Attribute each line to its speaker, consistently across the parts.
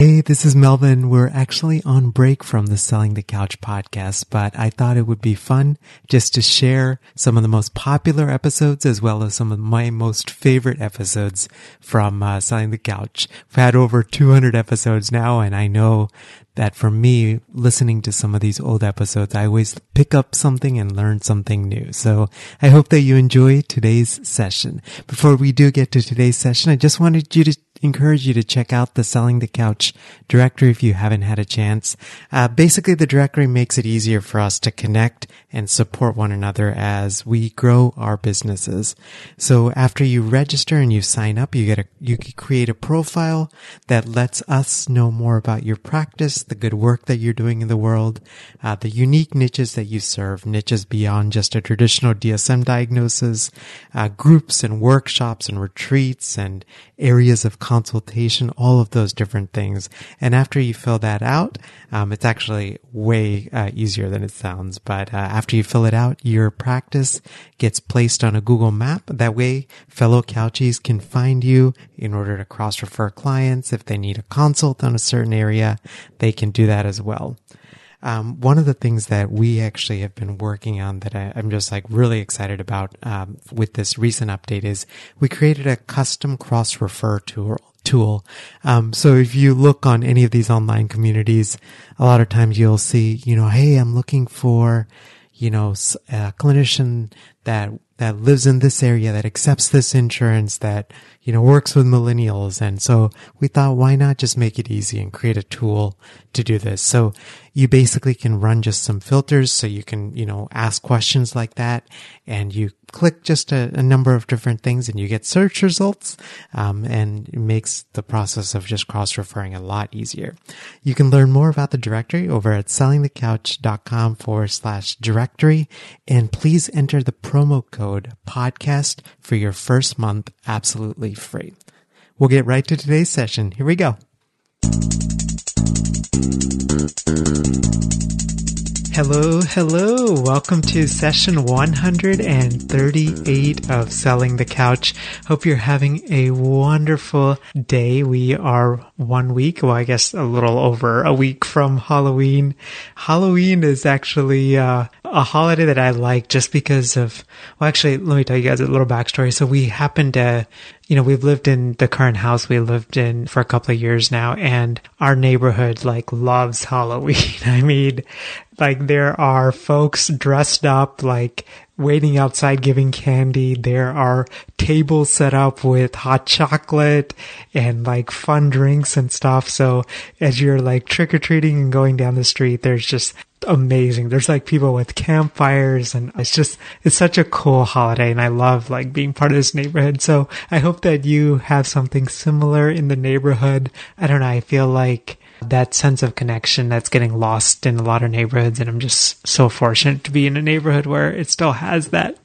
Speaker 1: Hey, this is Melvin. We're actually on break from the Selling the Couch podcast, but I thought it would be fun just to share some of the most popular episodes as well as some of my most favorite episodes from uh, Selling the Couch. We've had over 200 episodes now, and I know that for me, listening to some of these old episodes, I always pick up something and learn something new. So I hope that you enjoy today's session. Before we do get to today's session, I just wanted you to encourage you to check out the Selling the Couch directory if you haven't had a chance. Uh, basically, the directory makes it easier for us to connect and support one another as we grow our businesses. So after you register and you sign up, you get a, you can create a profile that lets us know more about your practice, the good work that you're doing in the world, uh, the unique niches that you serve, niches beyond just a traditional DSM diagnosis, uh, groups and workshops and retreats and areas of consultation, all of those different things. And after you fill that out, um, it's actually way uh, easier than it sounds. But uh, after you fill it out, your practice gets placed on a Google map. That way, fellow couchies can find you in order to cross refer clients. If they need a consult on a certain area, they can do that as well. Um, one of the things that we actually have been working on that I, am just like really excited about um, with this recent update is we created a custom cross refer tool. Tool. Um, so if you look on any of these online communities, a lot of times you'll see, you know, hey, I'm looking for, you know, a clinician that that lives in this area that accepts this insurance that you know works with millennials and so we thought why not just make it easy and create a tool to do this so you basically can run just some filters so you can you know ask questions like that. And you click just a, a number of different things and you get search results um, and it makes the process of just cross-referring a lot easier. You can learn more about the directory over at sellingthecouch.com forward slash directory. And please enter the promo code podcast for your first month absolutely free. We'll get right to today's session. Here we go Hello, hello. Welcome to session 138 of Selling the Couch. Hope you're having a wonderful day. We are one week, well, I guess a little over a week from Halloween. Halloween is actually uh, a holiday that I like just because of, well, actually, let me tell you guys a little backstory. So we happened to you know, we've lived in the current house we lived in for a couple of years now, and our neighborhood like loves Halloween. I mean, like there are folks dressed up like waiting outside giving candy. There are tables set up with hot chocolate and like fun drinks and stuff. So as you're like trick or treating and going down the street, there's just amazing. There's like people with campfires and it's just, it's such a cool holiday and I love like being part of this neighborhood. So I hope that you have something similar in the neighborhood. I don't know. I feel like that sense of connection that's getting lost in a lot of neighborhoods. And I'm just so fortunate to be in a neighborhood where it still has that.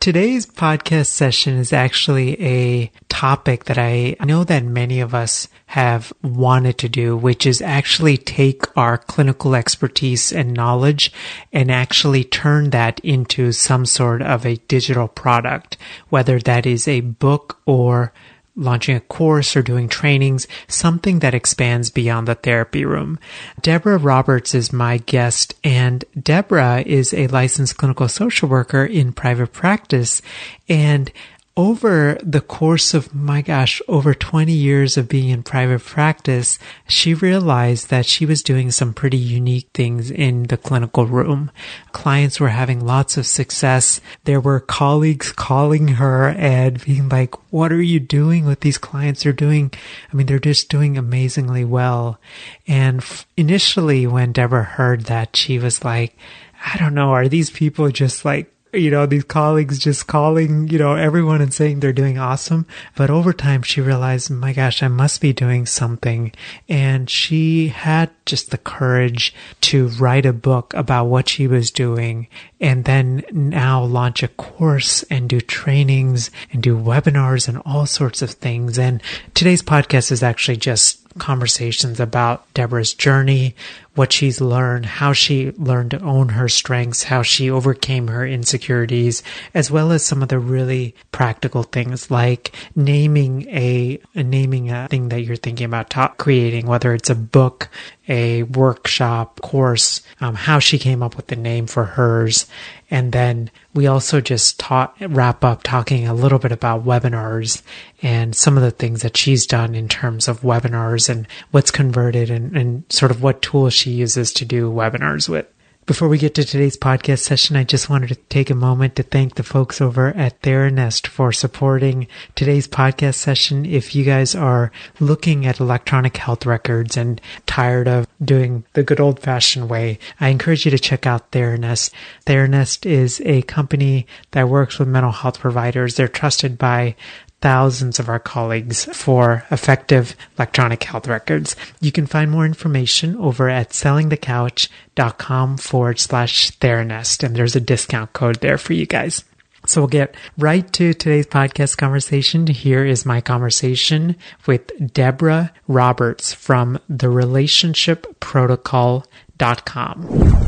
Speaker 1: Today's podcast session is actually a topic that I know that many of us have wanted to do, which is actually take our clinical expertise and knowledge and actually turn that into some sort of a digital product, whether that is a book or launching a course or doing trainings, something that expands beyond the therapy room. Deborah Roberts is my guest and Deborah is a licensed clinical social worker in private practice and
Speaker 2: over the course of, my gosh, over 20 years of being in private practice, she realized that she was doing some pretty unique things in the clinical room. Clients were having lots of success. There were colleagues calling her and being like, what are you doing with these clients? They're doing, I mean, they're just doing amazingly well. And initially when Deborah heard that, she was like, I don't know, are these people just like you know, these colleagues just calling, you know, everyone and saying they're doing awesome. But over time, she realized, my gosh, I must be doing something. And she had just the courage to write a book about what she was doing and then now launch a course and do trainings and do webinars and all sorts of things. And today's podcast is actually just conversations about Deborah's journey, what she's learned, how she learned to own her strengths, how she overcame her insecurities, as well as some of the really practical things like naming a, naming a thing that you're thinking about creating, whether it's a book, a workshop course, um, how she came up with the name for hers. And then we also just taught, wrap up talking a little bit about webinars and some of the things that she's done in terms of webinars and what's converted and, and sort of what tools she uses to do webinars with. Before we get to today's podcast session, I just wanted to take a moment to thank the folks over at Theranest for supporting today's podcast session. If you guys are looking at electronic health records and tired of doing the good old fashioned way, I encourage you to check out Theranest. Theranest is a company that works with mental health providers. They're trusted by thousands of our colleagues for effective electronic health records. You can find more information over at sellingthecouch.com forward slash Theranest, and there's a discount code there for you guys. So we'll get right to today's podcast conversation. Here is my conversation with Deborah Roberts from the relationshipprotocol.com.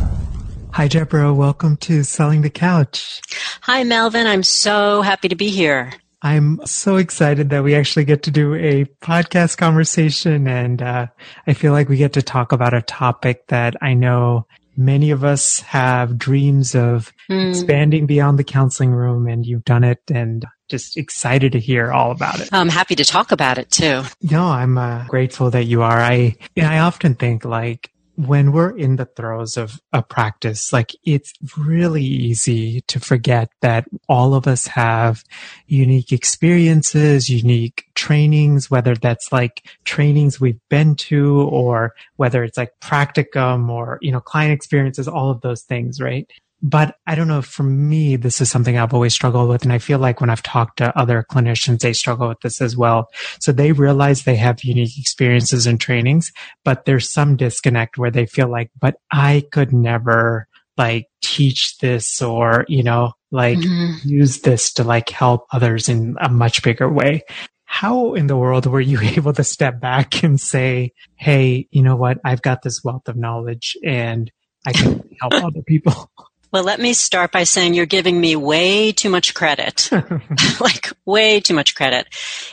Speaker 2: Hi, Deborah. Welcome to Selling the Couch.
Speaker 3: Hi, Melvin. I'm so happy to be here.
Speaker 2: I'm so excited that we actually get to do a podcast conversation and uh, I feel like we get to talk about a topic that I know many of us have dreams of mm. expanding beyond the counseling room and you've done it and just excited to hear all about it.
Speaker 3: I'm happy to talk about it too.
Speaker 2: No, I'm uh, grateful that you are. I, I often think like when we're in the throes of a practice, like it's really easy to forget that all of us have unique experiences, unique trainings, whether that's like trainings we've been to or whether it's like practicum or, you know, client experiences, all of those things, right? But I don't know, for me, this is something I've always struggled with. And I feel like when I've talked to other clinicians, they struggle with this as well. So they realize they have unique experiences and trainings, but there's some disconnect where they feel like, but I could never like teach this or, you know, like mm-hmm. use this to like help others in a much bigger way how in the world were you able to step back and say, Hey, you know what? I've got this wealth of knowledge and I can help other people.
Speaker 3: Well, let me start by saying you're giving me way too much credit. like, way too much credit.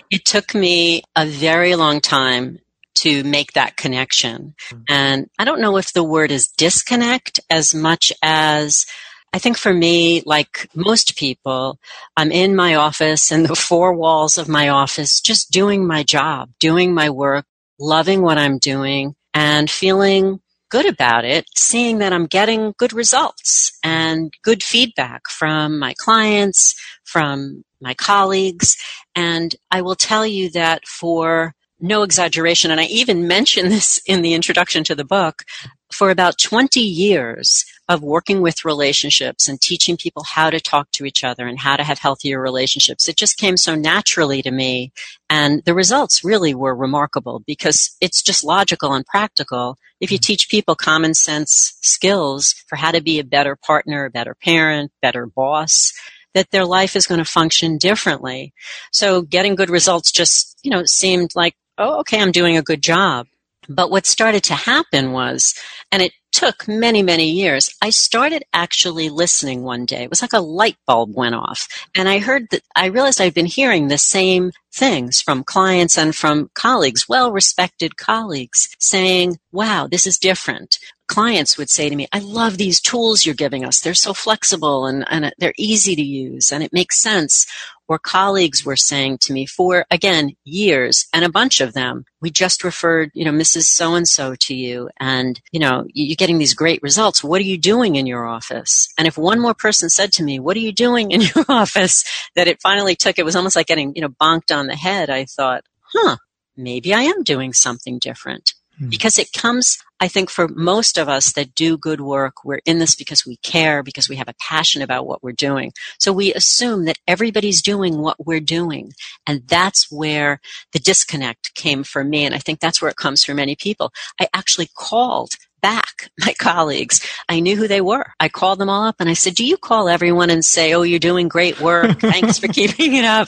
Speaker 3: It took me a very long time to make that connection. Hmm. And I don't know if the word is disconnect as much as I think for me, like most people, I'm in my office and the four walls of my office, just doing my job, doing my work, loving what I'm doing and feeling good about it, seeing that I'm getting good results and good feedback from my clients, from my colleagues. And I will tell you that for no exaggeration, and I even mention this in the introduction to the book, for about 20 years of working with relationships and teaching people how to talk to each other and how to have healthier relationships, it just came so naturally to me. And the results really were remarkable because it's just logical and practical. If you teach people common sense skills for how to be a better partner, a better parent, better boss, that their life is going to function differently. So getting good results just, you know, seemed like, oh, okay, I'm doing a good job. But what started to happen was, and it took many, many years, I started actually listening one day. It was like a light bulb went off. And I heard that, I realized I'd been hearing the same things from clients and from colleagues, well respected colleagues saying, wow, this is different clients would say to me, I love these tools you're giving us. They're so flexible and, and they're easy to use and it makes sense. Or colleagues were saying to me for, again, years and a bunch of them, we just referred, you know, Mrs. So and so to you and, you know, you're getting these great results. What are you doing in your office? And if one more person said to me, what are you doing in your office? That it finally took, it was almost like getting, you know, bonked on the head. I thought, huh, maybe I am doing something different. Hmm. Because it comes, I think for most of us that do good work, we're in this because we care, because we have a passion about what we're doing. So we assume that everybody's doing what we're doing. And that's where the disconnect came for me. And I think that's where it comes for many people. I actually called back my colleagues. I knew who they were. I called them all up and I said, Do you call everyone and say, Oh, you're doing great work. Thanks for keeping it up?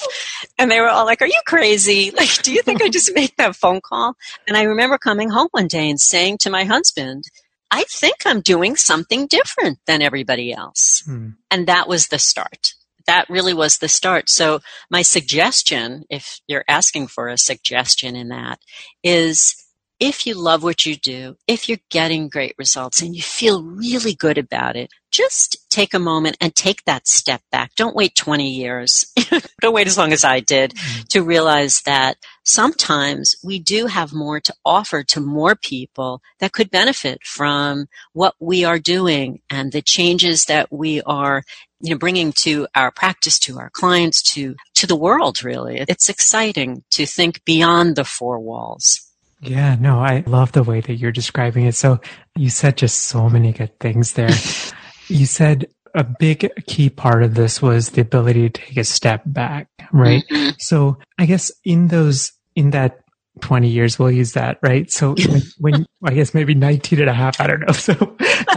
Speaker 3: And they were all like, Are you crazy? Like, do you think I just make that phone call? And I remember coming home one day and saying to my husband, I think I'm doing something different than everybody else. Hmm. And that was the start. That really was the start. So my suggestion, if you're asking for a suggestion in that, is if you love what you do, if you're getting great results and you feel really good about it, just take a moment and take that step back. Don't wait 20 years. Don't wait as long as I did mm-hmm. to realize that sometimes we do have more to offer to more people that could benefit from what we are doing and the changes that we are you know bringing to our practice to our clients to to the world really it's exciting to think beyond the four walls
Speaker 2: yeah, no, I love the way that you're describing it. So you said just so many good things there. you said a big key part of this was the ability to take a step back, right? Mm-hmm. So I guess in those, in that 20 years, we'll use that, right? So when, when I guess maybe 19 and a half, I don't know. So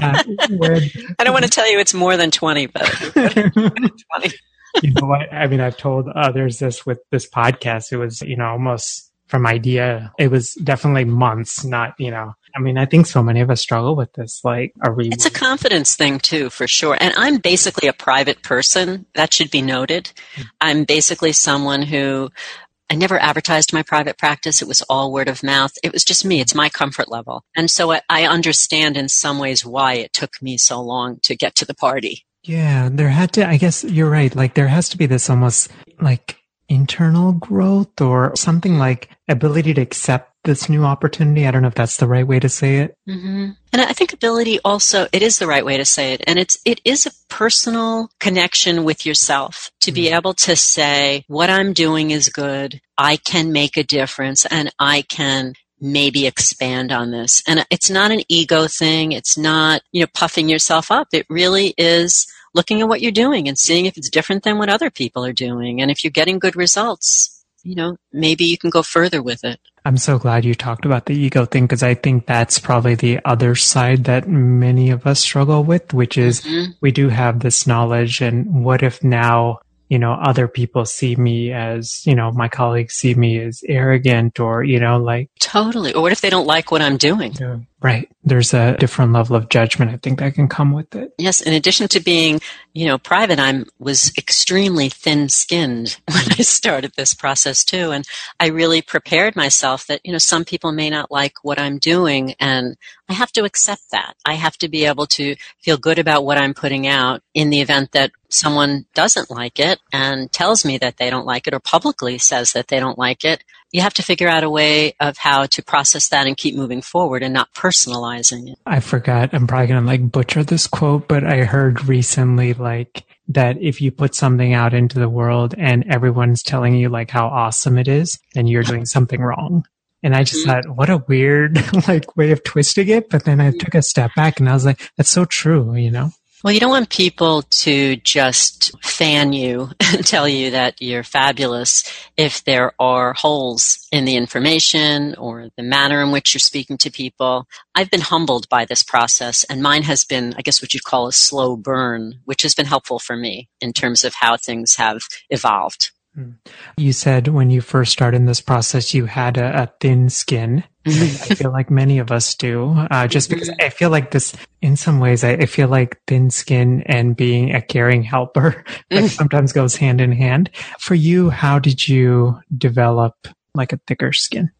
Speaker 2: uh,
Speaker 3: when, I don't want to tell you it's more than 20, but 20.
Speaker 2: you know what? I mean, I've told others this with this podcast. It was, you know, almost from idea, it was definitely months, not, you know, I mean, I think so many of us struggle with this. Like, are we?
Speaker 3: It's a confidence thing too, for sure. And I'm basically a private person. That should be noted. Mm-hmm. I'm basically someone who I never advertised my private practice. It was all word of mouth. It was just me. It's my comfort level. And so I, I understand in some ways why it took me so long to get to the party.
Speaker 2: Yeah, there had to, I guess you're right. Like, there has to be this almost like internal growth or something like ability to accept this new opportunity. I don't know if that's the right way to say it.
Speaker 3: Mm-hmm. And I think ability also, it is the right way to say it. And it's, it is a personal connection with yourself to mm-hmm. be able to say, what I'm doing is good. I can make a difference and I can maybe expand on this. And it's not an ego thing. It's not, you know, puffing yourself up. It really is looking at what you're doing and seeing if it's different than what other people are doing. And if you're getting good results, you know, maybe you can go further with it.
Speaker 2: I'm so glad you talked about the ego thing because I think that's probably the other side that many of us struggle with, which is mm-hmm. we do have this knowledge. And what if now you know, other people see me as, you know, my colleagues see me as arrogant or, you know, like.
Speaker 3: Totally. Or what if they don't like what I'm doing?
Speaker 2: Yeah, right. There's a different level of judgment I think that can come with it.
Speaker 3: Yes. In addition to being, you know, private, I was extremely thin skinned when I started this process too. And I really prepared myself that, you know, some people may not like what I'm doing and I have to accept that. I have to be able to feel good about what I'm putting out in the event that someone doesn't like it and tells me that they don't like it or publicly says that they don't like it. You have to figure out a way of how to process that and keep moving forward and not personalizing it.
Speaker 2: I forgot. I'm probably going to like butcher this quote, but I heard recently like that if you put something out into the world and everyone's telling you like how awesome it is, then you're doing something wrong. And I just mm-hmm. thought, what a weird like way of twisting it. But then I took a step back and I was like, that's so true, you know?
Speaker 3: Well, you don't want people to just fan you and tell you that you're fabulous if there are holes in the information or the manner in which you're speaking to people. I've been humbled by this process, and mine has been, I guess, what you'd call a slow burn, which has been helpful for me in terms of how things have evolved. Mm.
Speaker 2: You said when you first started in this process, you had a, a thin skin. Mm-hmm. I feel like many of us do, uh, just because mm-hmm. I feel like this, in some ways, I, I, feel like thin skin and being a caring helper like mm. sometimes goes hand in hand. For you, how did you develop like a thicker skin?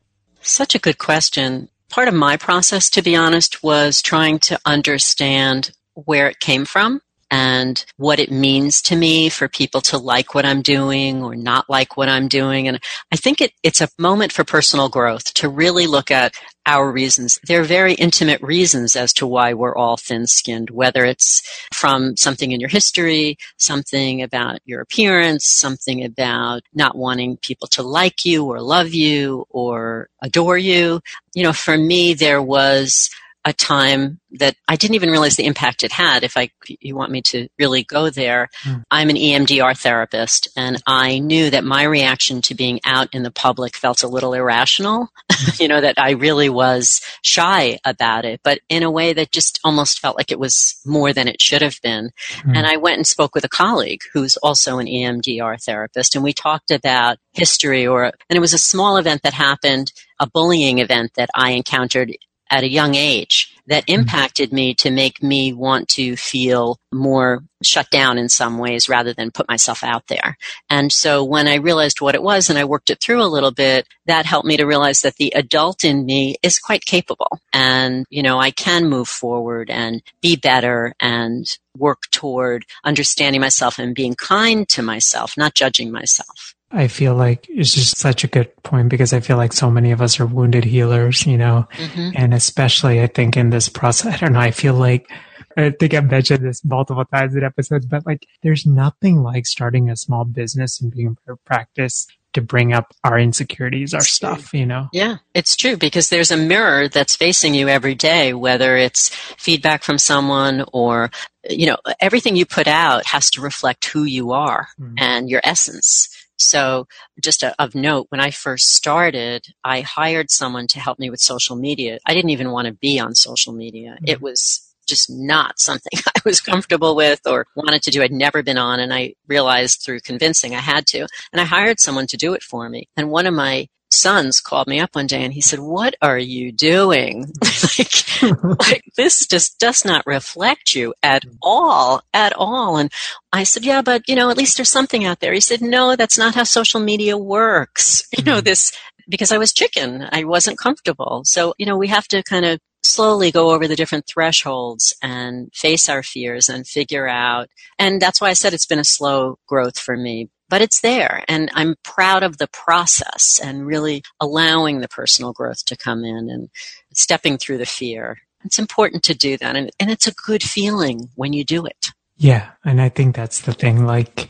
Speaker 3: Such a good question. Part of my process, to be honest, was trying to understand where it came from and what it means to me for people to like what I'm doing or not like what I'm doing. And I think it, it's a moment for personal growth to really look at our reasons. They're very intimate reasons as to why we're all thin skinned, whether it's from something in your history, something about your appearance, something about not wanting people to like you or love you or adore you. You know, for me, there was a time that I didn't even realize the impact it had. If I, you want me to really go there, mm. I'm an EMDR therapist, and I knew that my reaction to being out in the public felt a little irrational. you know that I really was shy about it, but in a way that just almost felt like it was more than it should have been. Mm. And I went and spoke with a colleague who's also an EMDR therapist, and we talked about history, or and it was a small event that happened, a bullying event that I encountered at a young age that mm-hmm. impacted me to make me want to feel more shut down in some ways rather than put myself out there. And so when I realized what it was and I worked it through a little bit, that helped me to realize that the adult in me is quite capable and, you know, I can move forward and be better and work toward understanding myself and being kind to myself, not judging myself.
Speaker 2: I feel like it's just such a good point because I feel like so many of us are wounded healers, you know, mm-hmm. and especially I think in this process, I don't know, I feel like I think I've mentioned this multiple times in episodes, but like there's nothing like starting a small business and being a practice to bring up our insecurities, our it's stuff, true. you know?
Speaker 3: Yeah, it's true because there's a mirror that's facing you every day, whether it's feedback from someone or, you know, everything you put out has to reflect who you are mm. and your essence. So, just a, of note, when I first started, I hired someone to help me with social media. I didn't even want to be on social media. Mm-hmm. It was just not something I was comfortable with or wanted to do. I'd never been on, and I realized through convincing I had to. And I hired someone to do it for me. And one of my sons called me up one day and he said, What are you doing? like, like, this just does not reflect you at all, at all. And I said, Yeah, but you know, at least there's something out there. He said, No, that's not how social media works. You know, mm-hmm. this because I was chicken. I wasn't comfortable. So, you know, we have to kind of slowly go over the different thresholds and face our fears and figure out. And that's why I said it's been a slow growth for me but it's there and I'm proud of the process and really allowing the personal growth to come in and stepping through the fear. It's important to do that and, and it's a good feeling when you do it.
Speaker 2: Yeah. And I think that's the thing. Like,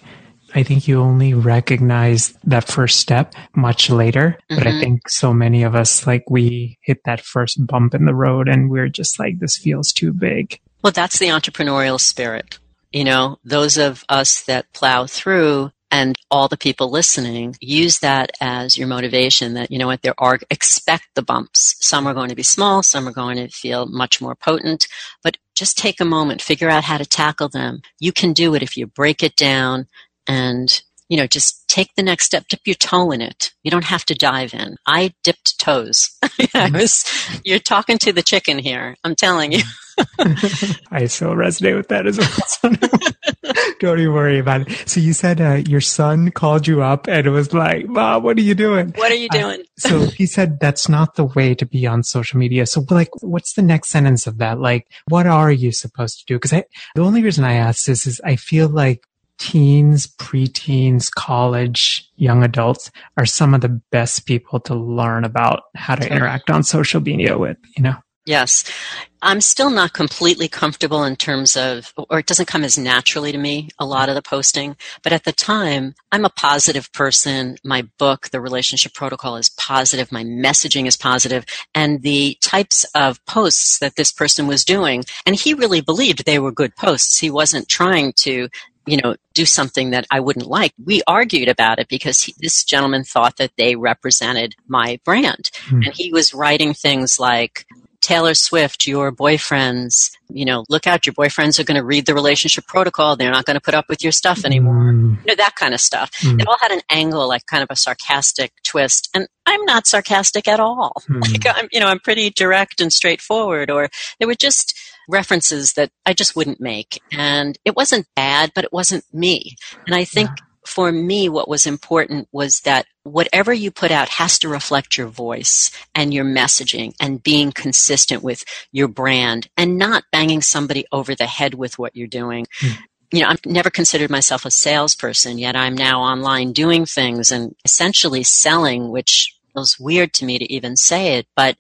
Speaker 2: I think you only recognize that first step much later. Mm-hmm. But I mm-hmm. think so many of us, like, we hit that first bump in the road and we're just like, this feels too big.
Speaker 3: Well, that's the entrepreneurial spirit. You know, those of us that plow through and all the people listening use that as your motivation that you know what there are expect the bumps. Some are going to be small some are going to feel much more potent but just take a moment figure out how to tackle them. You can do it if you break it down and you know just take the next step dip your toe in it you don't have to dive in i dipped toes I was, you're talking to the chicken here i'm telling you
Speaker 2: I so resonate with that as well. don't even worry about it. So you said uh, your son called you up and it was like, "Mom, what are you doing?
Speaker 3: What are you doing?" Uh,
Speaker 2: so he said that's not the way to be on social media. So like, what's the next sentence of that? Like, what are you supposed to do? Because I, the only reason I ask this is I feel like teens, preteens, college, young adults are some of the best people to learn about how to interact on social media with, you know?
Speaker 3: Yes. I'm still not completely comfortable in terms of, or it doesn't come as naturally to me, a lot of the posting. But at the time, I'm a positive person. My book, The Relationship Protocol, is positive. My messaging is positive. And the types of posts that this person was doing, and he really believed they were good posts. He wasn't trying to you know, do something that I wouldn't like. We argued about it because he, this gentleman thought that they represented my brand. Mm. And he was writing things like, Taylor Swift, your boyfriends, you know, look out, your boyfriends are going to read the relationship protocol. They're not going to put up with your stuff anymore. Mm. You know, that kind of stuff. Mm. It all had an angle, like kind of a sarcastic twist. And I'm not sarcastic at all. Mm. Like, I'm, you know, I'm pretty direct and straightforward, or there were just references that I just wouldn't make. And it wasn't bad, but it wasn't me. And I think yeah for me, what was important was that whatever you put out has to reflect your voice and your messaging and being consistent with your brand and not banging somebody over the head with what you're doing. Mm. You know, I've never considered myself a salesperson, yet I'm now online doing things and essentially selling, which feels weird to me to even say it, but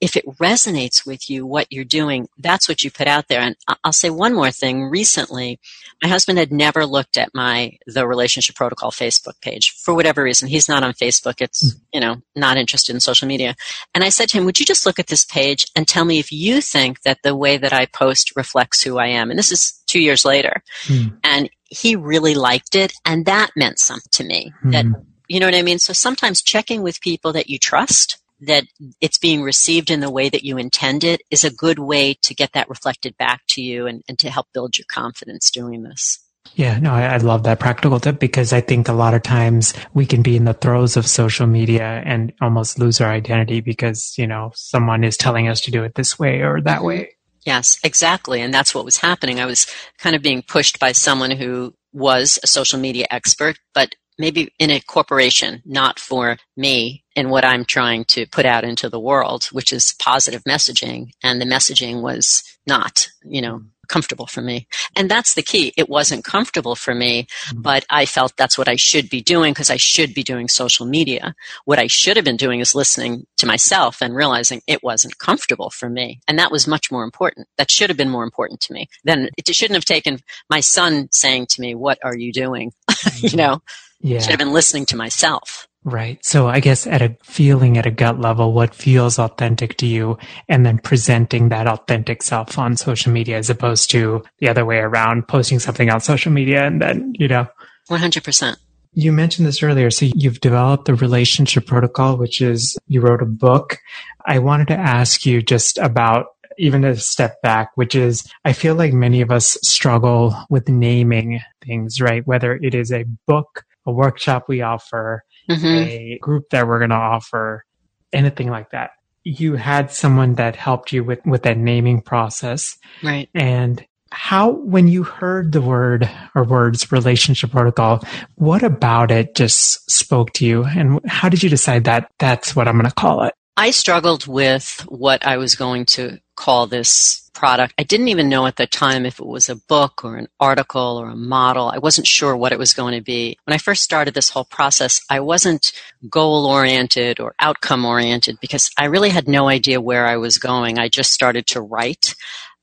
Speaker 3: if it resonates with you, what you're doing, that's what you put out there. And I'll say one more thing. Recently, my husband had never looked at my The Relationship Protocol Facebook page for whatever reason. He's not on Facebook. It's, hmm. you know, not interested in social media. And I said to him, would you just look at this page and tell me if you think that the way that I post reflects who I am? And this is two years later. Hmm. And he really liked it. And that meant something to me hmm. that, you know what I mean? So sometimes checking with people that you trust that it's being received in the way that you intend it is a good way to get that reflected back to you and, and to help build your confidence doing this.
Speaker 2: Yeah, no, I, I, love that practical tip because I think a lot of times we can be in the throes of social media and almost lose our identity because, you know, someone is telling us to do it this way or that mm-hmm. way.
Speaker 3: Yes, exactly. And that's what was happening. I was kind of being pushed by someone who was a social media expert, but maybe in a corporation, not for me in what I'm trying to put out into the world, which is positive messaging. And the messaging was not, you know, comfortable for me. And that's the key. It wasn't comfortable for me, mm-hmm. but I felt that's what I should be doing because I should be doing social media. What I should have been doing is listening to myself and realizing it wasn't comfortable for me. And that was much more important. That should have been more important to me. Then it shouldn't have taken my son saying to me, what are you doing? you know, yeah. should have been listening to myself.
Speaker 2: Right. So I guess at a feeling at a gut level, what feels authentic to you and then presenting that authentic self on social media as opposed to the other way around, posting something on social media and then, you know.
Speaker 3: 100%.
Speaker 2: You mentioned this earlier. So you've developed the relationship protocol, which is you wrote a book. I wanted to ask you just about even a step back, which is I feel like many of us struggle with naming things, right? Whether it is a book, a workshop we offer, mm-hmm. a group that we're going to offer, anything like that. You had someone that helped you with, with that naming process.
Speaker 3: Right.
Speaker 2: And how, when you heard the word or words relationship protocol, what about it just spoke to you? And how did you decide that that's what I'm going to call it?
Speaker 3: I struggled with what I was going to call this product. I didn't even know at the time if it was a book or an article or a model. I wasn't sure what it was going to be. When I first started this whole process, I wasn't goal oriented or outcome oriented because I really had no idea where I was going. I just started to write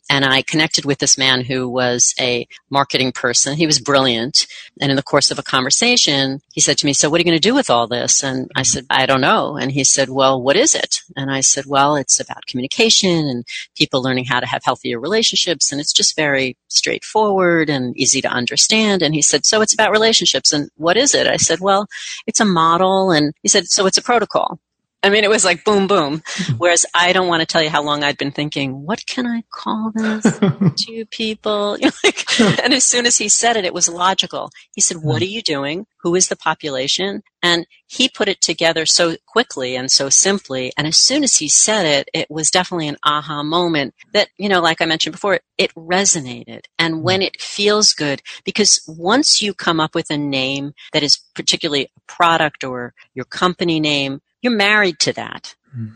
Speaker 3: and I connected with this man who was a marketing person. He was brilliant. And in the course of a conversation, he said to me, So, what are you going to do with all this? And I mm-hmm. said, I don't know. And he said, Well, what is it? And I said, Well, it's about communication and people learning how to have healthier relationships. And it's just very straightforward and easy to understand. And he said, So, it's about relationships. And what is it? I said, Well, it's a model. And he said, So, it's a protocol. I mean, it was like boom, boom. Whereas I don't want to tell you how long I'd been thinking, what can I call this to people? and as soon as he said it, it was logical. He said, what hmm. are you doing? Who is the population? And he put it together so quickly and so simply. And as soon as he said it, it was definitely an aha moment that, you know, like I mentioned before, it resonated. And when hmm. it feels good, because once you come up with a name that is particularly a product or your company name, you're married to that. Mm.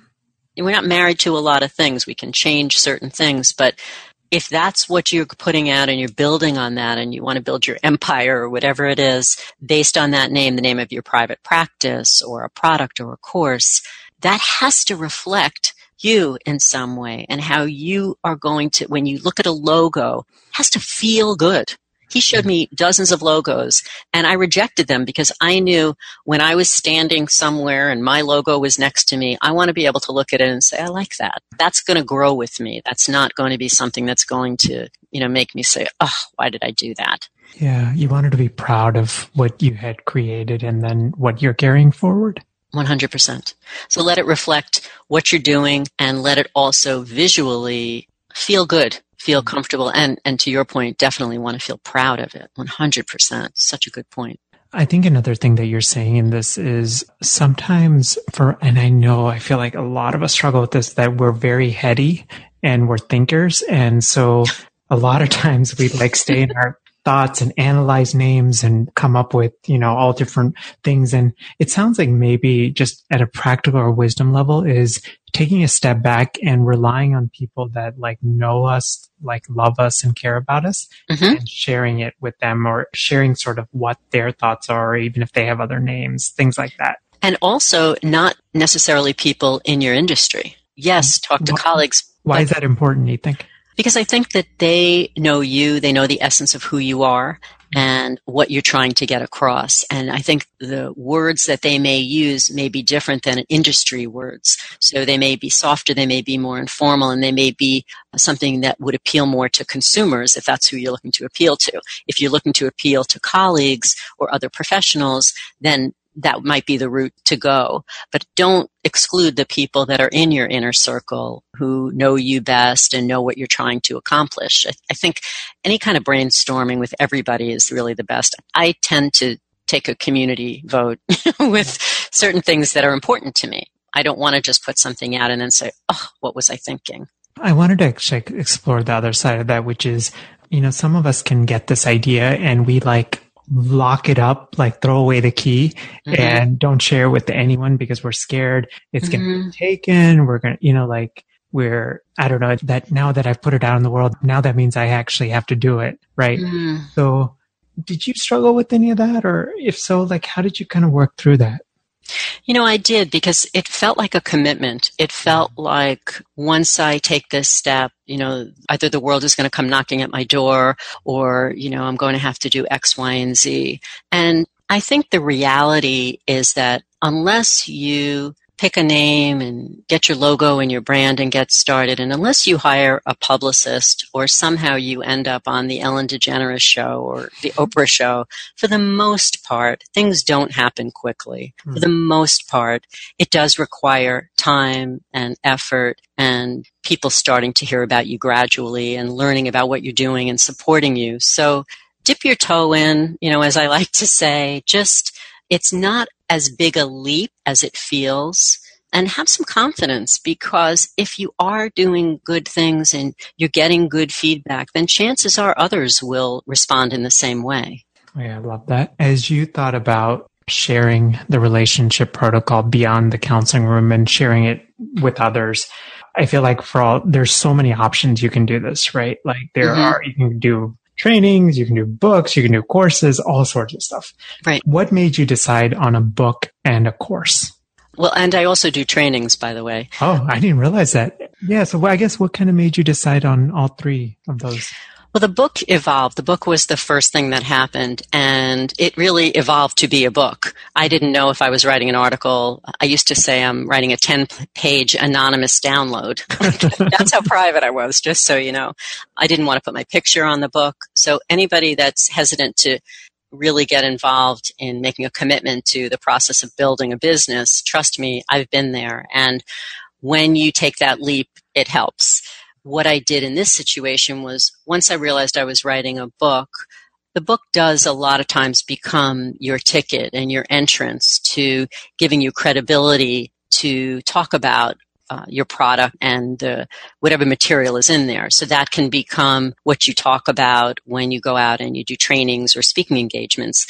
Speaker 3: We're not married to a lot of things. We can change certain things, but if that's what you're putting out and you're building on that and you want to build your empire or whatever it is based on that name, the name of your private practice or a product or a course, that has to reflect you in some way and how you are going to, when you look at a logo, has to feel good. He showed me dozens of logos and I rejected them because I knew when I was standing somewhere and my logo was next to me, I want to be able to look at it and say, I like that. That's going to grow with me. That's not going to be something that's going to, you know, make me say, oh, why did I do that?
Speaker 2: Yeah. You wanted to be proud of what you had created and then what you're carrying forward.
Speaker 3: 100%. So let it reflect what you're doing and let it also visually feel good, feel comfortable, and, and to your point, definitely want to feel proud of it. 100%. Such a good point.
Speaker 2: I think another thing that you're saying in this is sometimes for, and I know I feel like a lot of us struggle with this, that we're very heady and we're thinkers. And so a lot of times we like stay in our thoughts and analyze names and come up with, you know, all different things. And it sounds like maybe just at a practical or wisdom level is taking a step back and relying on people that like know us, like love us and care about us mm-hmm. and sharing it with them or sharing sort of what their thoughts are, even if they have other names, things like that.
Speaker 3: And also not necessarily people in your industry. Yes, talk to
Speaker 2: why,
Speaker 3: colleagues.
Speaker 2: Why is that important, you think?
Speaker 3: Because I think that they know you, they know the essence of who you are and what you're trying to get across. And I think the words that they may use may be different than industry words. So they may be softer, they may be more informal, and they may be something that would appeal more to consumers if that's who you're looking to appeal to. If you're looking to appeal to colleagues or other professionals, then that might be the route to go. But don't exclude the people that are in your inner circle who know you best and know what you're trying to accomplish. I, I think any kind of brainstorming with everybody is really the best. I tend to take a community vote with certain things that are important to me. I don't want to just put something out and then say, oh, what was I thinking?
Speaker 2: I wanted to explore the other side of that, which is, you know, some of us can get this idea and we like lock it up, like throw away the key mm-hmm. and don't share with anyone because we're scared it's mm-hmm. going to be taken. We're going to, you know, like we're, I don't know that now that I've put it out in the world, now that means I actually have to do it. Right. Mm-hmm. So did you struggle with any of that? Or if so, like, how did you kind of work through that?
Speaker 3: You know, I did because it felt like a commitment. It felt like once I take this step, you know, either the world is going to come knocking at my door or, you know, I'm going to have to do X, Y, and Z. And I think the reality is that unless you pick a name and get your logo and your brand and get started. And unless you hire a publicist or somehow you end up on the Ellen DeGeneres show or the Oprah show, for the most part, things don't happen quickly. Mm. For the most part, it does require time and effort and people starting to hear about you gradually and learning about what you're doing and supporting you. So dip your toe in, you know, as I like to say, just it's not as big a leap as it feels and have some confidence because if you are doing good things and you're getting good feedback, then chances are others will respond in the same way.
Speaker 2: Oh, yeah, I love that. As you thought about sharing the relationship protocol beyond the counseling room and sharing it with others, I feel like for all, there's so many options you can do this, right? Like there mm-hmm. are, you can do trainings, you can do books, you can do courses, all sorts of stuff.
Speaker 3: Right.
Speaker 2: What made you decide on a book and a course?
Speaker 3: Well, and I also do trainings, by the way.
Speaker 2: Oh, I didn't realize that. Yeah. So I guess what kind of made you decide on all three of those?
Speaker 3: Well, the book evolved. The book was the first thing that happened, and it really evolved to be a book. I didn't know if I was writing an article. I used to say I'm writing a 10 page anonymous download. that's how private I was, just so you know. I didn't want to put my picture on the book. So anybody that's hesitant to really get involved in making a commitment to the process of building a business, trust me, I've been there. And when you take that leap, it helps what I did in this situation was once I realized I was writing a book, the book does a lot of times become your ticket and your entrance to giving you credibility to talk about uh, your product and whatever material is in there. So that can become what you talk about when you go out and you do trainings or speaking engagements.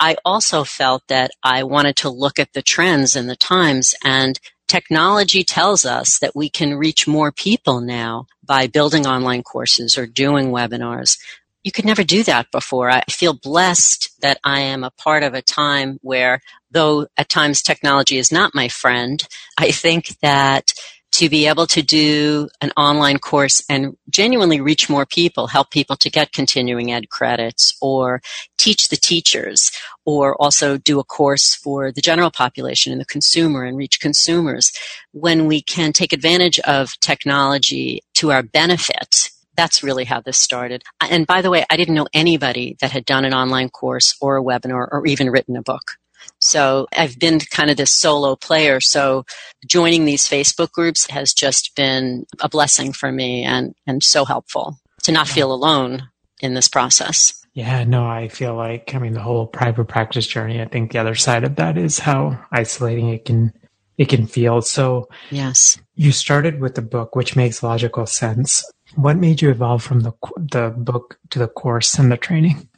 Speaker 3: I also felt that I wanted to look at the trends and the times and technology tells us that we can reach more people now by building online courses or doing webinars. You could never do that before. I feel blessed that I am a part of a time where, though at times technology is not my friend, I think that to be able to do an online course and genuinely reach more people, help people to get continuing ed credits or teach the teachers or also do a course for the general population and the consumer and reach consumers. When we can take advantage of technology to our benefit, that's really how this started. And by the way, I didn't know anybody that had done an online course or a webinar or even written a book. So I've been kind of this solo player. So joining these Facebook groups has just been a blessing for me and, and so helpful to not feel alone in this process.
Speaker 2: Yeah, no, I feel like, I mean, the whole private practice journey, I think the other side of that is how isolating it can, it can feel. So
Speaker 3: yes,
Speaker 2: you started with the book, which makes logical sense. What made you evolve from the, the book to the course and the training?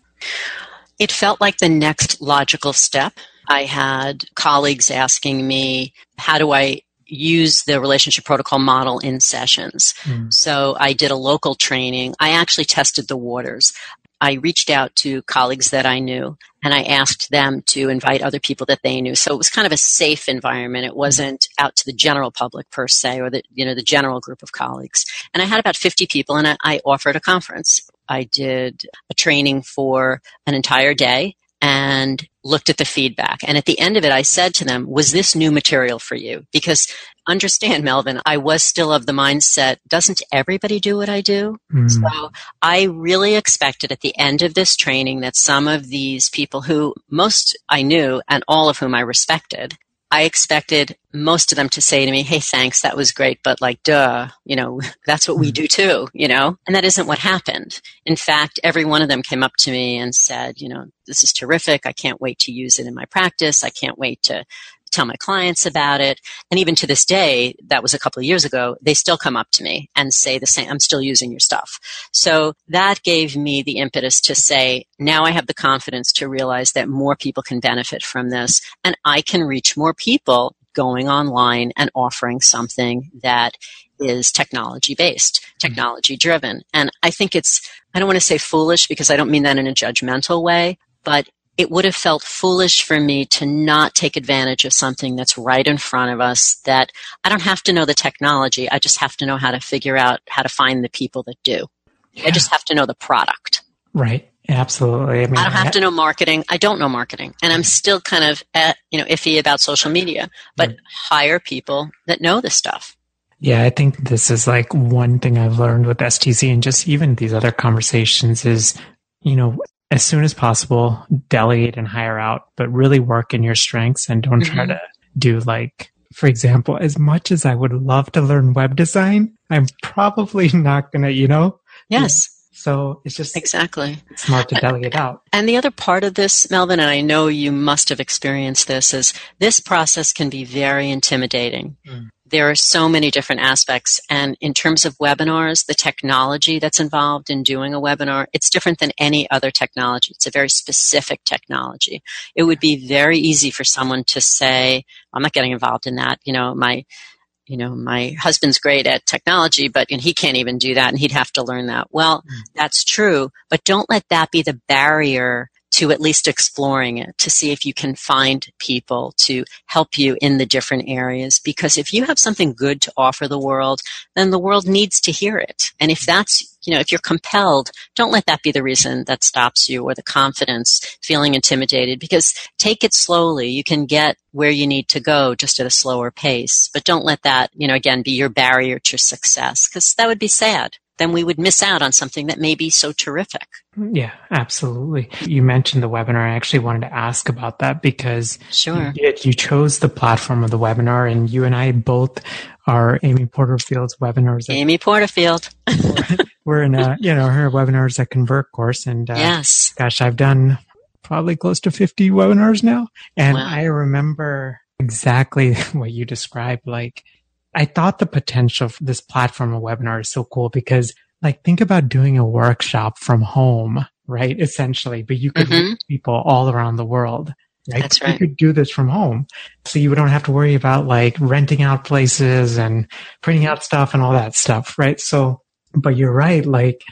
Speaker 3: It felt like the next logical step. I had colleagues asking me, how do I use the relationship protocol model in sessions. Mm. So I did a local training. I actually tested the waters. I reached out to colleagues that I knew and I asked them to invite other people that they knew. So it was kind of a safe environment. It wasn't out to the general public per se or the, you know, the general group of colleagues. And I had about 50 people and I, I offered a conference. I did a training for an entire day and looked at the feedback. And at the end of it, I said to them, was this new material for you? Because understand, Melvin, I was still of the mindset, doesn't everybody do what I do? Mm. So I really expected at the end of this training that some of these people who most I knew and all of whom I respected I expected most of them to say to me, Hey, thanks. That was great. But like, duh, you know, that's what we hmm. do too, you know, and that isn't what happened. In fact, every one of them came up to me and said, you know, this is terrific. I can't wait to use it in my practice. I can't wait to tell my clients about it. And even to this day, that was a couple of years ago, they still come up to me and say the same, I'm still using your stuff. So that gave me the impetus to say, now I have the confidence to realize that more people can benefit from this and I can reach more people going online and offering something that is technology based, mm-hmm. technology driven. And I think it's, I don't want to say foolish because I don't mean that in a judgmental way, but it would have felt foolish for me to not take advantage of something that's right in front of us that I don't have to know the technology. I just have to know how to figure out how to find the people that do. Yeah. I just have to know the product.
Speaker 2: Right. Absolutely.
Speaker 3: I, mean, I don't have I, to know marketing. I don't know marketing. And I'm still kind of at, you know, iffy about social media, but right. hire people that know this stuff.
Speaker 2: Yeah, I think this is like one thing I've learned with STC and just even these other conversations is, you know, as soon as possible, delegate and hire out, but really work in your strengths and don't mm-hmm. try to do like, for example, as much as I would love to learn web design, I'm probably not going to, you know?
Speaker 3: Yes.
Speaker 2: So it's just
Speaker 3: exactly
Speaker 2: smart to delegate out.
Speaker 3: And the other part of this, Melvin, and I know you must have experienced this, is this process can be very intimidating. Mm there are so many different aspects. And in terms of webinars, the technology that's involved in doing a webinar, it's different than any other technology. It's a very specific technology. It would be very easy for someone to say, I'm not getting involved in that. You know, my, you know, my husband's great at technology, but and he can't even do that and he'd have to learn that. Well, mm. that's true, but don't let that be the barrier to at least exploring it to see if you can find people to help you in the different areas. Because if you have something good to offer the world, then the world needs to hear it. And if that's, you know, if you're compelled, don't let that be the reason that stops you or the confidence, feeling intimidated, because take it slowly. You can get where you need to go just at a slower pace. But don't let that, you know, again, be your barrier to success, because that would be sad then we would miss out on something that may be so terrific.
Speaker 2: Yeah, absolutely. You mentioned the webinar. I actually wanted to ask about that because
Speaker 3: sure.
Speaker 2: you, you chose the platform of the webinar and you and I both are Amy Porterfield's webinars.
Speaker 3: Amy Porterfield.
Speaker 2: we're in a, you know, her Webinars That Convert course. And uh,
Speaker 3: yes,
Speaker 2: gosh, I've done probably close to 50 webinars now. And wow. I remember exactly what you described. Like I thought the potential for this platform of webinar is so cool because like think about doing a workshop from home, right? Essentially, but you could mm-hmm. reach people all around the world.
Speaker 3: Right? That's right.
Speaker 2: You could do this from home. So you don't have to worry about like renting out places and printing out stuff and all that stuff, right? So, but you're right. Like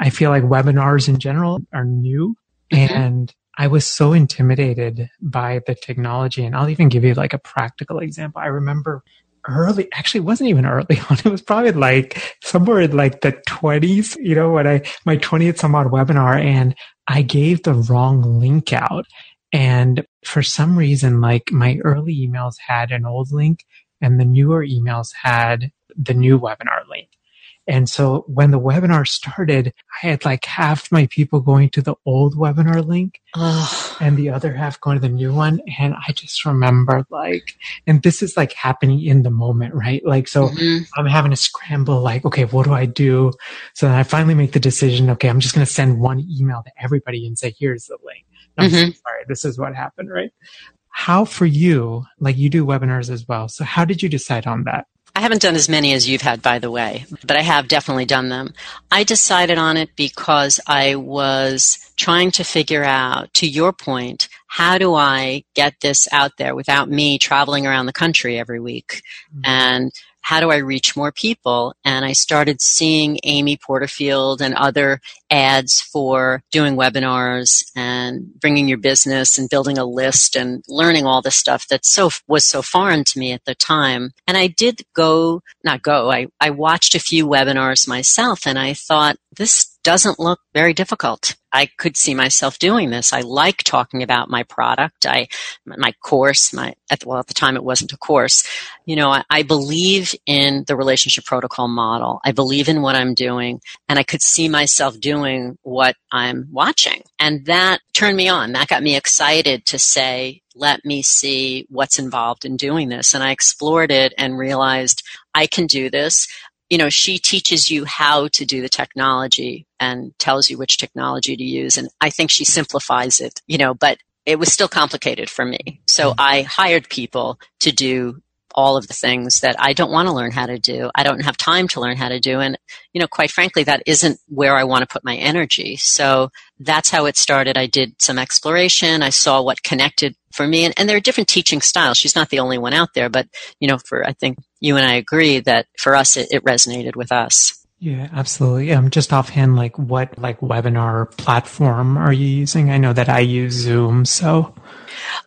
Speaker 2: I feel like webinars in general are new mm-hmm. and I was so intimidated by the technology. And I'll even give you like a practical example. I remember early actually wasn't even early on. It was probably like somewhere in like the 20s you know when i my 20th some odd webinar and i gave the wrong link out. And for some reason like my early emails had an old link and the newer emails had the new webinar link And so when the webinar started, I had like half my people going to the old webinar link oh. and the other half going to the new one. And I just remember like, and this is like happening in the moment, right? Like, so mm-hmm. I'm having to scramble, like, okay, what do I do? So then I finally make the decision, okay, I'm just going to send one email to everybody and say, here's the link. I'm mm-hmm. sorry, this is what happened, right? How for you, like you do webinars as well. So how did you decide on that?
Speaker 3: I haven't done as many as you've had, by the way, but I have definitely done them. I decided on it because I was trying to figure out, to your point, how do I get this out there without me traveling around the country every week? Mm-hmm. And how do I reach more people? And I started seeing Amy Porterfield and other ads for doing webinars and bringing your business and building a list and learning all this stuff that so was so foreign to me at the time. And I did go, not go, I, I watched a few webinars myself and I thought this doesn't look very difficult. I could see myself doing this. I like talking about my product. I, my course, my, at, well, at the time it wasn't a course. You know, I, I believe in the relationship protocol model. I believe in what I'm doing and I could see myself doing what I'm watching. And that turned me on. That got me excited to say, let me see what's involved in doing this. And I explored it and realized I can do this you know, she teaches you how to do the technology and tells you which technology to use. And I think she simplifies it, you know, but it was still complicated for me. So mm-hmm. I hired people to do all of the things that I don't want to learn how to do. I don't have time to learn how to do. And, you know, quite frankly, that isn't where I want to put my energy. So that's how it started. I did some exploration. I saw what connected for me. And, and there are different teaching styles. She's not the only one out there, but, you know, for, I think you and I agree that for us, it, it resonated with us.
Speaker 2: Yeah, absolutely. Um, just offhand, like what like webinar platform are you using? I know that I use Zoom, so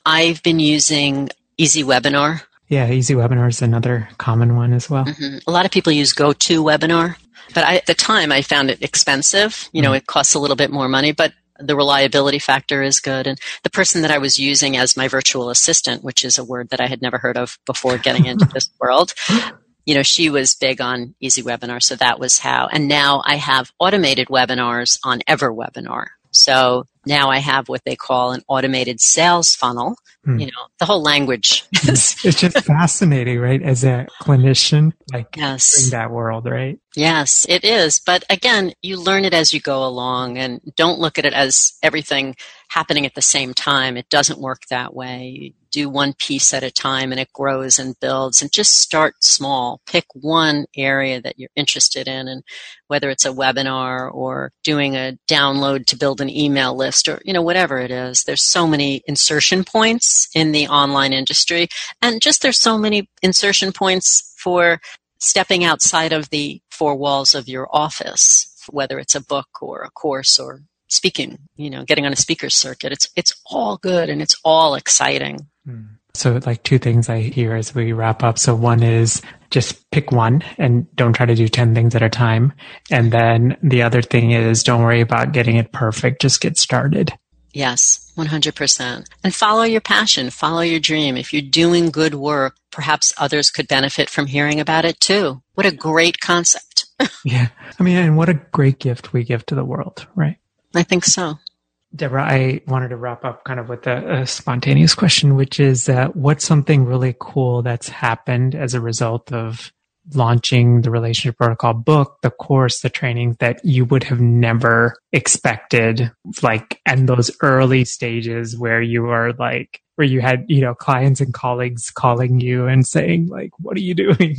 Speaker 3: I've been using Easy Webinar.
Speaker 2: Yeah, Easy Webinar is another common one as well.
Speaker 3: Mm-hmm. A lot of people use GoToWebinar, but I, at the time I found it expensive. You know, mm-hmm. it costs a little bit more money, but the reliability factor is good. And the person that I was using as my virtual assistant, which is a word that I had never heard of before getting into this world, you know, she was big on Easy Webinar, so that was how. And now I have automated webinars on EverWebinar. So now I have what they call an automated sales funnel. Hmm. You know, the whole language.
Speaker 2: it's just fascinating, right? As a clinician, like yes. in that world, right?
Speaker 3: Yes, it is. But again, you learn it as you go along and don't look at it as everything happening at the same time. It doesn't work that way do one piece at a time and it grows and builds and just start small. Pick one area that you're interested in and whether it's a webinar or doing a download to build an email list or, you know, whatever it is. There's so many insertion points in the online industry and just there's so many insertion points for stepping outside of the four walls of your office, whether it's a book or a course or speaking, you know, getting on a speaker circuit. It's it's all good and it's all exciting.
Speaker 2: Hmm. So, like two things I hear as we wrap up. So, one is just pick one and don't try to do 10 things at a time. And then the other thing is don't worry about getting it perfect, just get started.
Speaker 3: Yes, 100%. And follow your passion, follow your dream. If you're doing good work, perhaps others could benefit from hearing about it too. What a great concept.
Speaker 2: yeah. I mean, and what a great gift we give to the world, right?
Speaker 3: I think so.
Speaker 2: Deborah, I wanted to wrap up kind of with a, a spontaneous question, which is uh, what's something really cool that's happened as a result of launching the relationship protocol book, the course, the training that you would have never expected, like and those early stages where you are like, where you had, you know, clients and colleagues calling you and saying, like, what are you doing?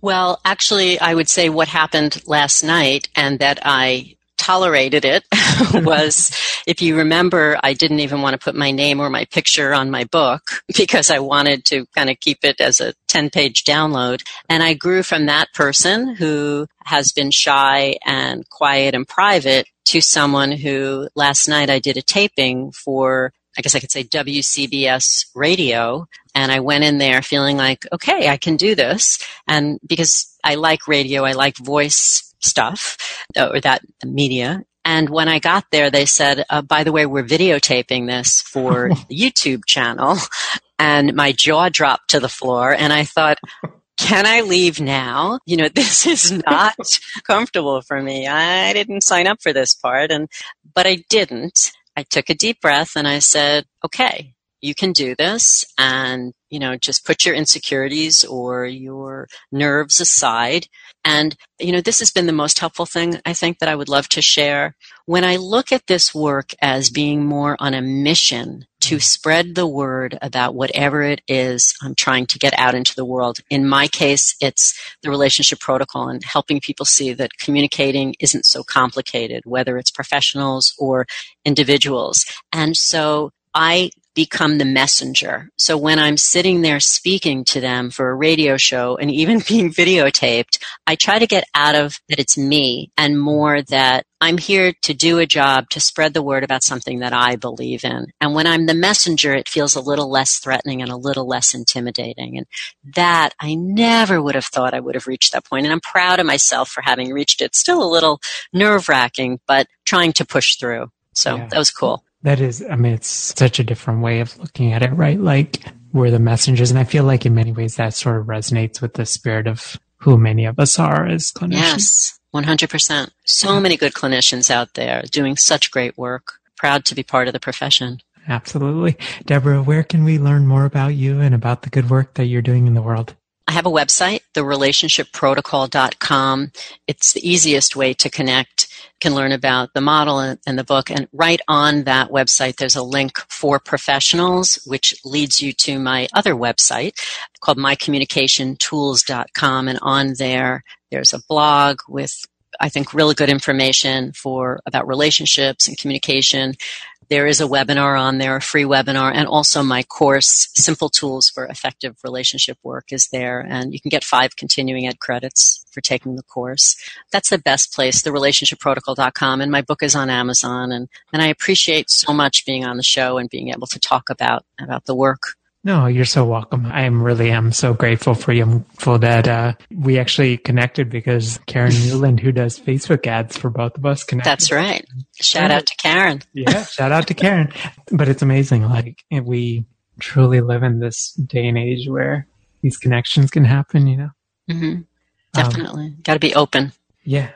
Speaker 3: Well, actually, I would say what happened last night and that I tolerated it was if you remember, I didn't even want to put my name or my picture on my book because I wanted to kind of keep it as a 10 page download. And I grew from that person who has been shy and quiet and private to someone who last night I did a taping for I guess I could say WCBS radio. And I went in there feeling like, okay, I can do this. And because I like radio, I like voice stuff uh, or that media. And when I got there, they said, uh, by the way, we're videotaping this for the YouTube channel. And my jaw dropped to the floor. And I thought, can I leave now? You know, this is not comfortable for me. I didn't sign up for this part and, but I didn't. I took a deep breath and I said, okay, you can do this and, you know, just put your insecurities or your nerves aside. And, you know, this has been the most helpful thing I think that I would love to share. When I look at this work as being more on a mission to spread the word about whatever it is I'm trying to get out into the world. In my case, it's the relationship protocol and helping people see that communicating isn't so complicated, whether it's professionals or individuals. And so I become the messenger. So when I'm sitting there speaking to them for a radio show and even being videotaped, I try to get out of that it's me and more that I'm here to do a job to spread the word about something that I believe in. And when I'm the messenger, it feels a little less threatening and a little less intimidating. And that I never would have thought I would have reached that point. And I'm proud of myself for having reached it. Still a little nerve wracking, but trying to push through. So yeah. that was cool.
Speaker 2: That is, I mean, it's such a different way of looking at it, right? Like we're the messengers. And I feel like in many ways that sort of resonates with the spirit of who many of us are as clinicians.
Speaker 3: Yes, 100%. So many good clinicians out there doing such great work. Proud to be part of the profession.
Speaker 2: Absolutely. Deborah, where can we learn more about you and about the good work that you're doing in the world?
Speaker 3: I have a website, therelationshipprotocol.com. It's the easiest way to connect can learn about the model and, and, the book. And right on that website, there's a link for professionals, which leads you to my other website called mycommunicationtools.com. And on there, there's a blog with I think really good information for about relationships and communication. There is a webinar on there, a free webinar, and also my course, Simple Tools for Effective Relationship Work, is there. And you can get five continuing ed credits for taking the course. That's the best place, therelationshipprotocol.com. And my book is on Amazon. And, and I appreciate so much being on the show and being able to talk about, about the work.
Speaker 2: No, you're so welcome. I am really am so grateful for you for that. Uh, we actually connected because Karen Newland, who does Facebook ads for both of us, connected.
Speaker 3: That's right. Shout out to Karen.
Speaker 2: yeah, shout out to Karen. But it's amazing. Like we truly live in this day and age where these connections can happen. You know.
Speaker 3: Mm-hmm. Definitely, um, got to be open.
Speaker 2: Yeah.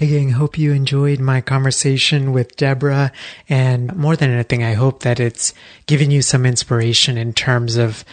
Speaker 2: Again, hope you enjoyed my conversation with Deborah. And more than anything, I hope that it's given you some inspiration in terms of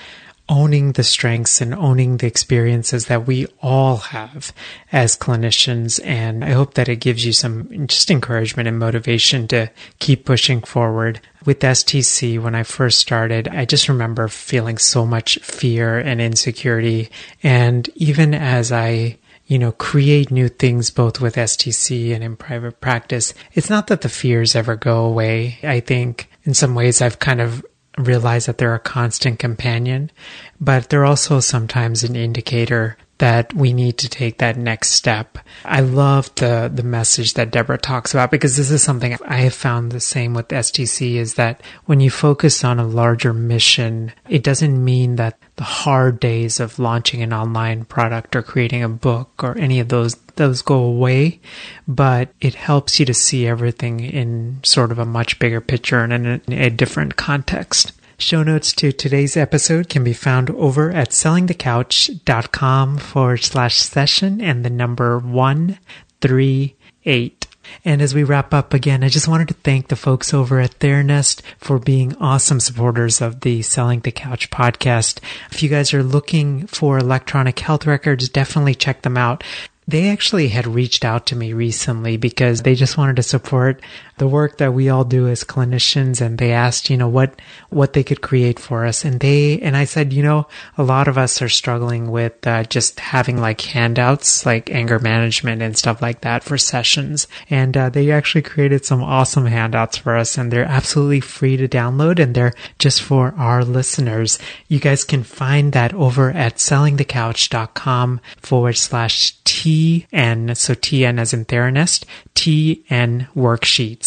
Speaker 2: owning the strengths and owning the experiences that we all have as clinicians. And I hope that it gives you some just encouragement and motivation to keep pushing forward. With STC, when I first started, I just remember feeling so much fear and insecurity. And even as I you know, create new things both with STC and in private practice. It's not that the fears ever go away. I think in some ways I've kind of realized that they're a constant companion, but they're also sometimes an indicator that we need to take that next step. I love the, the message that Deborah talks about because this is something I have found the same with STC is that when you focus on a larger mission, it doesn't mean that the hard days of launching an online product or creating a book or any of those those go away, but it helps you to see everything in sort of a much bigger picture and in a, in a different context. Show notes to today's episode can be found over at sellingthecouch.com forward slash session and the number 138. And as we wrap up again, I just wanted to thank the folks over at Theranest for being awesome supporters of the Selling the Couch podcast. If you guys are looking for electronic health records, definitely check them out. They actually had reached out to me recently because they just wanted to support the work that we all do as clinicians and they asked, you know, what, what they could create for us. And they, and I said, you know, a lot of us are struggling with uh, just having like handouts, like anger management and stuff like that for sessions. And uh, they actually created some awesome handouts for us and they're absolutely free to download and they're just for our listeners. You guys can find that over at sellingthecouch.com forward slash TN. So TN as in Theranest, TN worksheets.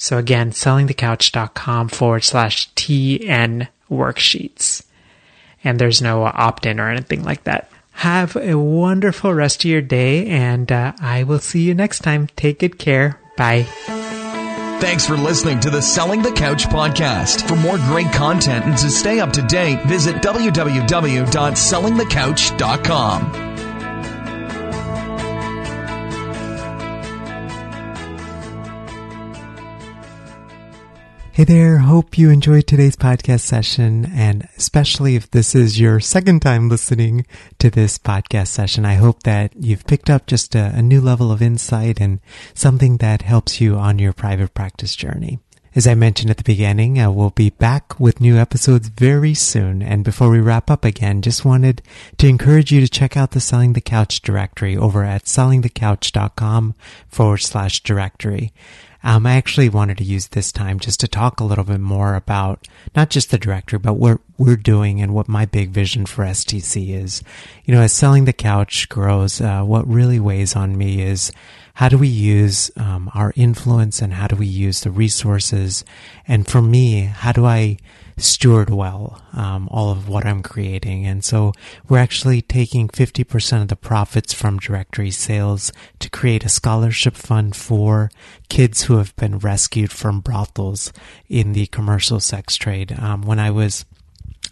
Speaker 2: So again, sellingthecouch.com forward slash TN worksheets. And there's no opt in or anything like that. Have a wonderful rest of your day, and uh, I will see you next time. Take good care. Bye.
Speaker 4: Thanks for listening to the Selling the Couch podcast. For more great content and to stay up to date, visit www.sellingthecouch.com.
Speaker 1: Hey there, hope you enjoyed today's podcast session, and especially if this is your second time listening to this podcast session, I hope that you've picked up just a, a new level of insight and something that helps you on your private practice journey. As I mentioned at the beginning, uh, we'll be back with new episodes very soon. And before we wrap up again, just wanted to encourage you to check out the Selling the Couch directory over at sellingthecouch.com forward slash directory. Um, I actually wanted to use this time just to talk a little bit more about not just the directory, but what we're doing and what my big vision for STC is. You know, as selling the couch grows, uh, what really weighs on me is how do we use um, our influence and how do we use the resources? And for me, how do I steward well um, all of what I'm creating. And so we're actually taking 50% of the profits from directory sales to create a scholarship fund for kids who have been rescued from brothels in the commercial sex trade. Um, when I was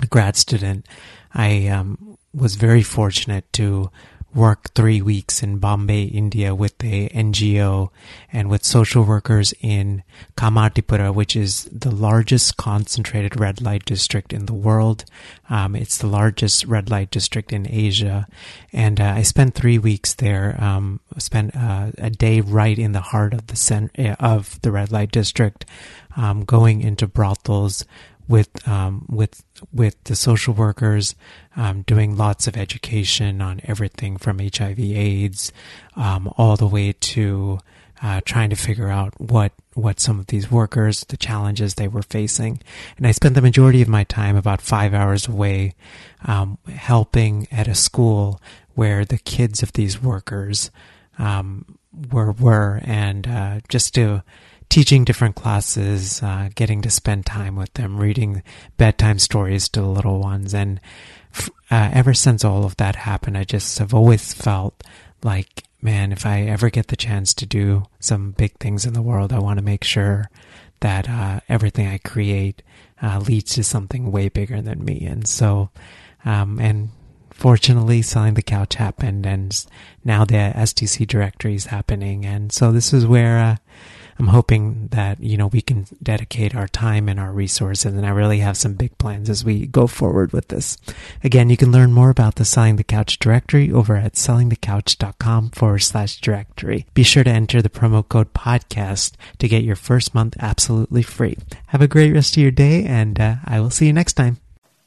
Speaker 1: a grad student, I um, was very fortunate to work three weeks in Bombay, India with a NGO and with social workers in Kamathipura, which is the largest concentrated red light district in the world. Um, it's the largest red light district in Asia. And uh, I spent three weeks there, um, spent uh, a day right in the heart of the center, of the red light district, um, going into brothels, with um, with with the social workers, um, doing lots of education on everything from HIV/AIDS um, all the way to uh, trying to figure out what what some of these workers, the challenges they were facing, and I spent the majority of my time, about five hours away, um, helping at a school where the kids of these workers um, were were, and uh, just to teaching different classes, uh, getting to spend time with them, reading bedtime stories to the little ones. And uh, ever since all of that happened, I just have always felt like, man, if I ever get the chance to do some big things in the world, I want to make sure that uh, everything I create uh, leads to something way bigger than me. And so, um, and fortunately selling the couch happened and now the STC directory is happening. And so this is where, uh, I'm hoping that, you know, we can dedicate our time and our resources. And I really have some big plans as we go forward with this. Again, you can learn more about the Selling the Couch directory over at sellingthecouch.com forward slash directory. Be sure to enter the promo code podcast to get your first month absolutely free. Have a great rest of your day and uh, I will see you next time.